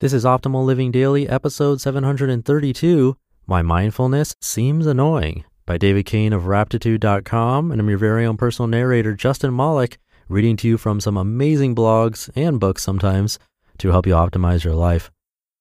This is Optimal Living Daily, episode 732 Why Mindfulness Seems Annoying by David Cain of Raptitude.com. And I'm your very own personal narrator, Justin Malik, reading to you from some amazing blogs and books sometimes to help you optimize your life.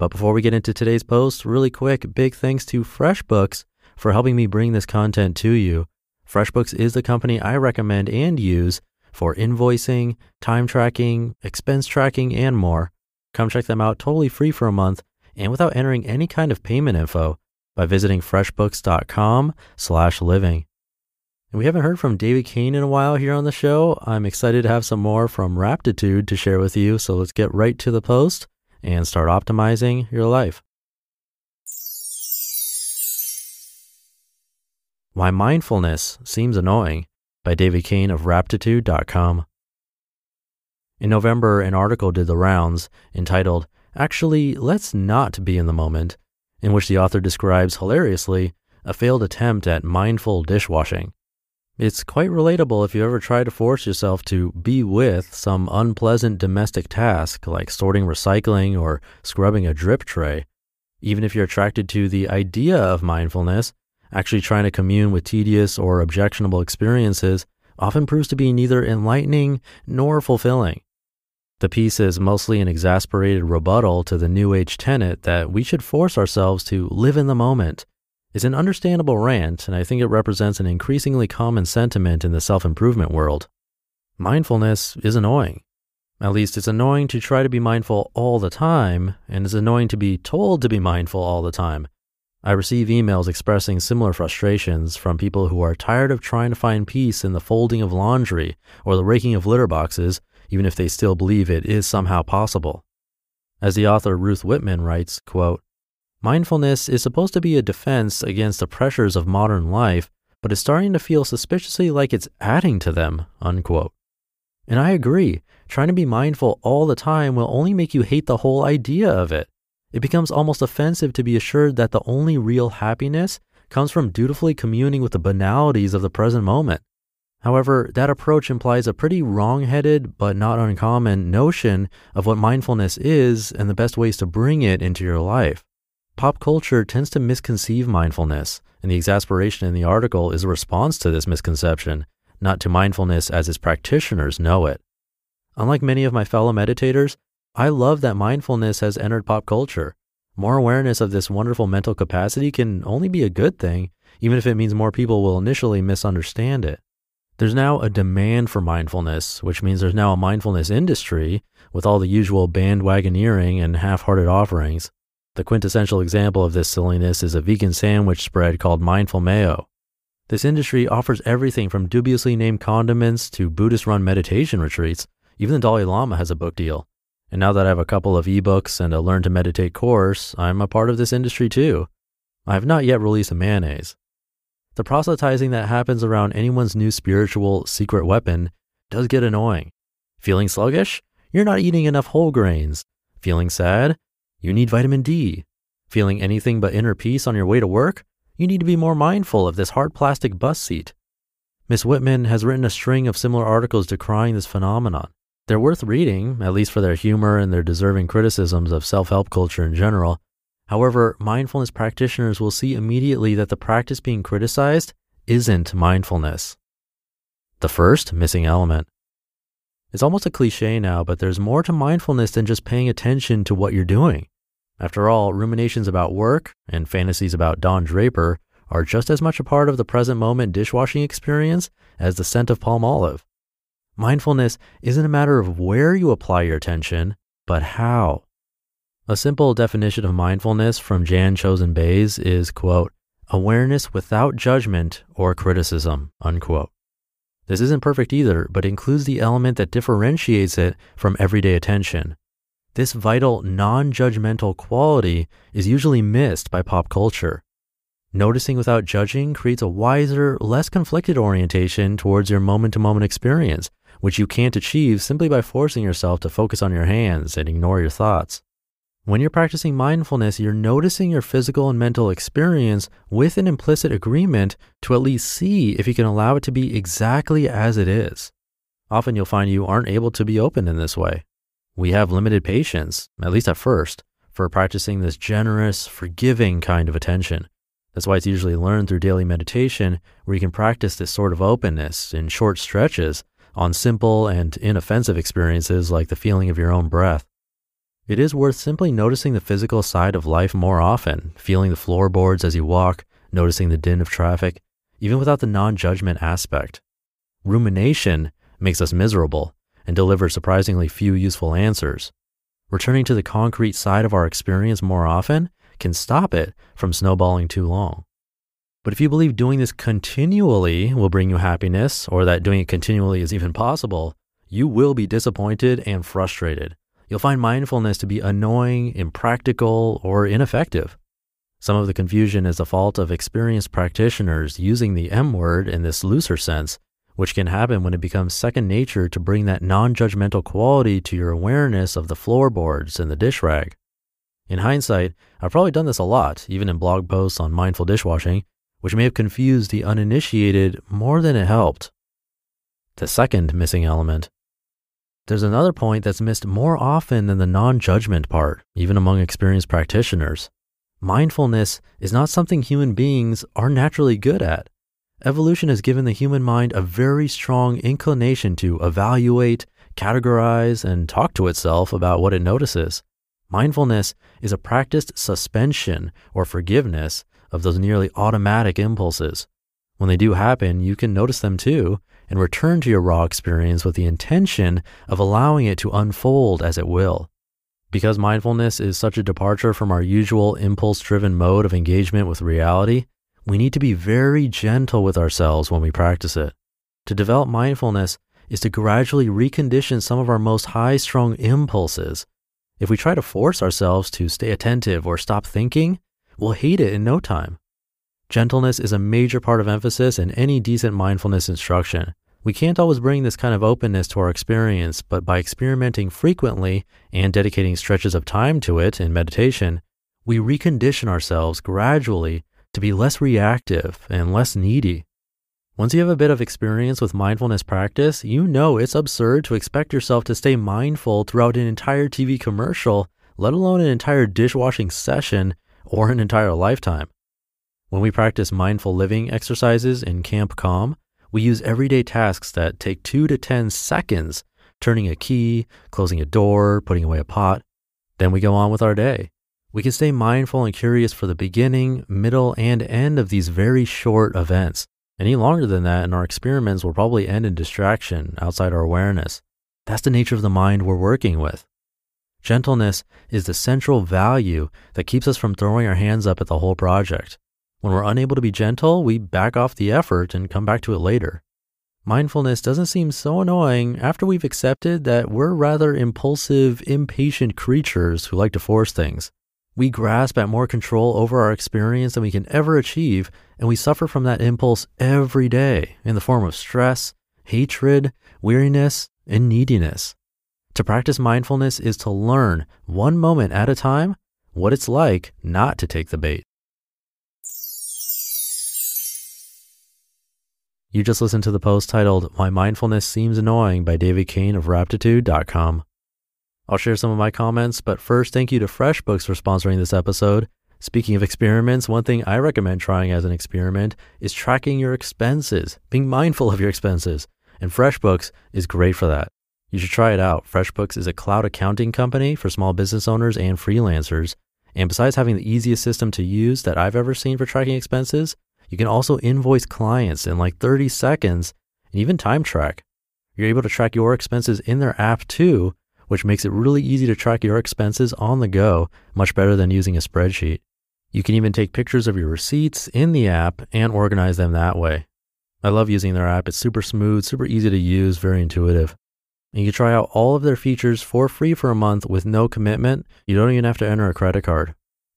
But before we get into today's post, really quick, big thanks to FreshBooks for helping me bring this content to you. FreshBooks is the company I recommend and use for invoicing, time tracking, expense tracking, and more. Come check them out totally free for a month and without entering any kind of payment info by visiting freshbooks.com slash living. And we haven't heard from David Cain in a while here on the show. I'm excited to have some more from Raptitude to share with you. So let's get right to the post and start optimizing your life. Why Mindfulness Seems Annoying by David Cain of Raptitude.com. In November, an article did the rounds entitled, Actually, Let's Not Be in the Moment, in which the author describes hilariously a failed attempt at mindful dishwashing. It's quite relatable if you ever try to force yourself to be with some unpleasant domestic task like sorting recycling or scrubbing a drip tray. Even if you're attracted to the idea of mindfulness, actually trying to commune with tedious or objectionable experiences often proves to be neither enlightening nor fulfilling. The piece is mostly an exasperated rebuttal to the New Age tenet that we should force ourselves to live in the moment. It's an understandable rant, and I think it represents an increasingly common sentiment in the self improvement world. Mindfulness is annoying. At least it's annoying to try to be mindful all the time, and it's annoying to be told to be mindful all the time. I receive emails expressing similar frustrations from people who are tired of trying to find peace in the folding of laundry or the raking of litter boxes even if they still believe it is somehow possible. As the author Ruth Whippman writes, quote, Mindfulness is supposed to be a defense against the pressures of modern life, but is starting to feel suspiciously like it's adding to them, unquote. And I agree, trying to be mindful all the time will only make you hate the whole idea of it. It becomes almost offensive to be assured that the only real happiness comes from dutifully communing with the banalities of the present moment. However, that approach implies a pretty wrong headed but not uncommon notion of what mindfulness is and the best ways to bring it into your life. Pop culture tends to misconceive mindfulness, and the exasperation in the article is a response to this misconception, not to mindfulness as its practitioners know it. Unlike many of my fellow meditators, I love that mindfulness has entered pop culture. More awareness of this wonderful mental capacity can only be a good thing, even if it means more people will initially misunderstand it. There's now a demand for mindfulness, which means there's now a mindfulness industry with all the usual bandwagoneering and half hearted offerings. The quintessential example of this silliness is a vegan sandwich spread called Mindful Mayo. This industry offers everything from dubiously named condiments to Buddhist run meditation retreats. Even the Dalai Lama has a book deal. And now that I have a couple of ebooks and a Learn to Meditate course, I'm a part of this industry too. I have not yet released a mayonnaise. The proselytizing that happens around anyone's new spiritual secret weapon does get annoying. Feeling sluggish? You're not eating enough whole grains. Feeling sad? You need vitamin D. Feeling anything but inner peace on your way to work? You need to be more mindful of this hard plastic bus seat. Miss Whippman has written a string of similar articles decrying this phenomenon. They're worth reading, at least for their humor and their deserving criticisms of self help culture in general, However, mindfulness practitioners will see immediately that the practice being criticized isn't mindfulness. The first missing element. It's almost a cliche now, but there's more to mindfulness than just paying attention to what you're doing. After all, ruminations about work and fantasies about Don Draper are just as much a part of the present moment dishwashing experience as the scent of Palmolive. Mindfulness isn't a matter of where you apply your attention, but how. A simple definition of mindfulness from Jan Chozen Bays is, quote, awareness without judgment or criticism, unquote. This isn't perfect either, but includes the element that differentiates it from everyday attention. This vital, non judgmental quality is usually missed by pop culture. Noticing without judging creates a wiser, less conflicted orientation towards your moment to moment experience, which you can't achieve simply by forcing yourself to focus on your hands and ignore your thoughts. When you're practicing mindfulness, you're noticing your physical and mental experience with an implicit agreement to at least see if you can allow it to be exactly as it is. Often you'll find you aren't able to be open in this way. We have limited patience, at least at first, for practicing this generous, forgiving kind of attention. That's why it's usually learned through daily meditation, where you can practice this sort of openness in short stretches on simple and inoffensive experiences like the feeling of your own breath. It is worth simply noticing the physical side of life more often, feeling the floorboards as you walk, noticing the din of traffic, even without the non judgment aspect. Rumination makes us miserable and delivers surprisingly few useful answers. Returning to the concrete side of our experience more often can stop it from snowballing too long. But if you believe doing this continually will bring you happiness, or that doing it continually is even possible, you will be disappointed and frustrated you'll find mindfulness to be annoying, impractical, or ineffective. Some of the confusion is the fault of experienced practitioners using the M word in this looser sense, which can happen when it becomes second nature to bring that non judgmental quality to your awareness of the floorboards and the dish rag. In hindsight, I've probably done this a lot, even in blog posts on mindful dishwashing, which may have confused the uninitiated more than it helped. The second missing element there's another point that's missed more often than the non judgment part, even among experienced practitioners. Mindfulness is not something human beings are naturally good at. Evolution has given the human mind a very strong inclination to evaluate, categorize, and talk to itself about what it notices. Mindfulness is a practiced suspension or forgiveness of those nearly automatic impulses. When they do happen, you can notice them too and return to your raw experience with the intention of allowing it to unfold as it will. Because mindfulness is such a departure from our usual impulse driven mode of engagement with reality, we need to be very gentle with ourselves when we practice it. To develop mindfulness is to gradually recondition some of our most high strung impulses. If we try to force ourselves to stay attentive or stop thinking, we'll hate it in no time. Gentleness is a major part of emphasis in any decent mindfulness instruction. We can't always bring this kind of openness to our experience, but by experimenting frequently and dedicating stretches of time to it in meditation, we recondition ourselves gradually to be less reactive and less needy. Once you have a bit of experience with mindfulness practice, you know it's absurd to expect yourself to stay mindful throughout an entire TV commercial, let alone an entire dishwashing session or an entire lifetime. When we practice mindful living exercises in Camp Calm, we use everyday tasks that take two to 10 seconds, turning a key, closing a door, putting away a pot. Then we go on with our day. We can stay mindful and curious for the beginning, middle, and end of these very short events. Any longer than that, and our experiments will probably end in distraction outside our awareness. That's the nature of the mind we're working with. Gentleness is the central value that keeps us from throwing our hands up at the whole project. When we're unable to be gentle, we back off the effort and come back to it later. Mindfulness doesn't seem so annoying after we've accepted that we're rather impulsive, impatient creatures who like to force things. We grasp at more control over our experience than we can ever achieve, and we suffer from that impulse every day in the form of stress, hatred, weariness, and neediness. To practice mindfulness is to learn one moment at a time what it's like not to take the bait. You just listened to the post titled My Mindfulness Seems Annoying by David Cain of Raptitude.com. I'll share some of my comments, but first, thank you to FreshBooks for sponsoring this episode. Speaking of experiments, one thing I recommend trying as an experiment is tracking your expenses, being mindful of your expenses, and FreshBooks is great for that. You should try it out. FreshBooks is a cloud accounting company for small business owners and freelancers. And besides having the easiest system to use that I've ever seen for tracking expenses, you can also invoice clients in like 30 seconds and even time track. You're able to track your expenses in their app too, which makes it really easy to track your expenses on the go, much better than using a spreadsheet. You can even take pictures of your receipts in the app and organize them that way. I love using their app. It's super smooth, super easy to use, very intuitive. And you can try out all of their features for free for a month with no commitment. You don't even have to enter a credit card.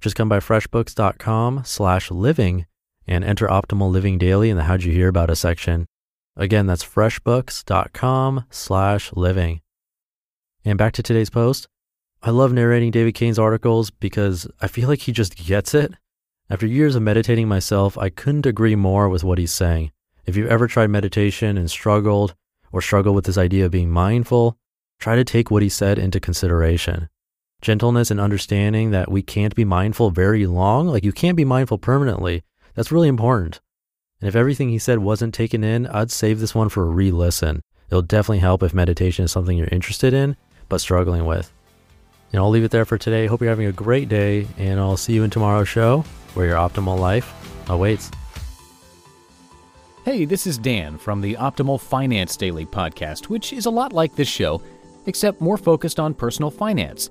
Just come by freshbooks.com slash living and enter Optimal Living Daily in the How'd You Hear About Us section. Again, that's freshbooks.com slash living. And back to today's post. I love narrating David Cain's articles because I feel like he just gets it. After years of meditating myself, I couldn't agree more with what he's saying. If you've ever tried meditation and struggled or struggled with this idea of being mindful, try to take what he said into consideration. gentleness and understanding that we can't be mindful very long. Like you can't be mindful permanently. That's really important. And if everything he said wasn't taken in, I'd save this one for a re listen. It'll definitely help if meditation is something you're interested in, but struggling with. And I'll leave it there for today. Hope you're having a great day, and I'll see you in tomorrow's show where your optimal life awaits. Hey, this is Dan from the Optimal Finance Daily podcast, which is a lot like this show, except more focused on personal finance.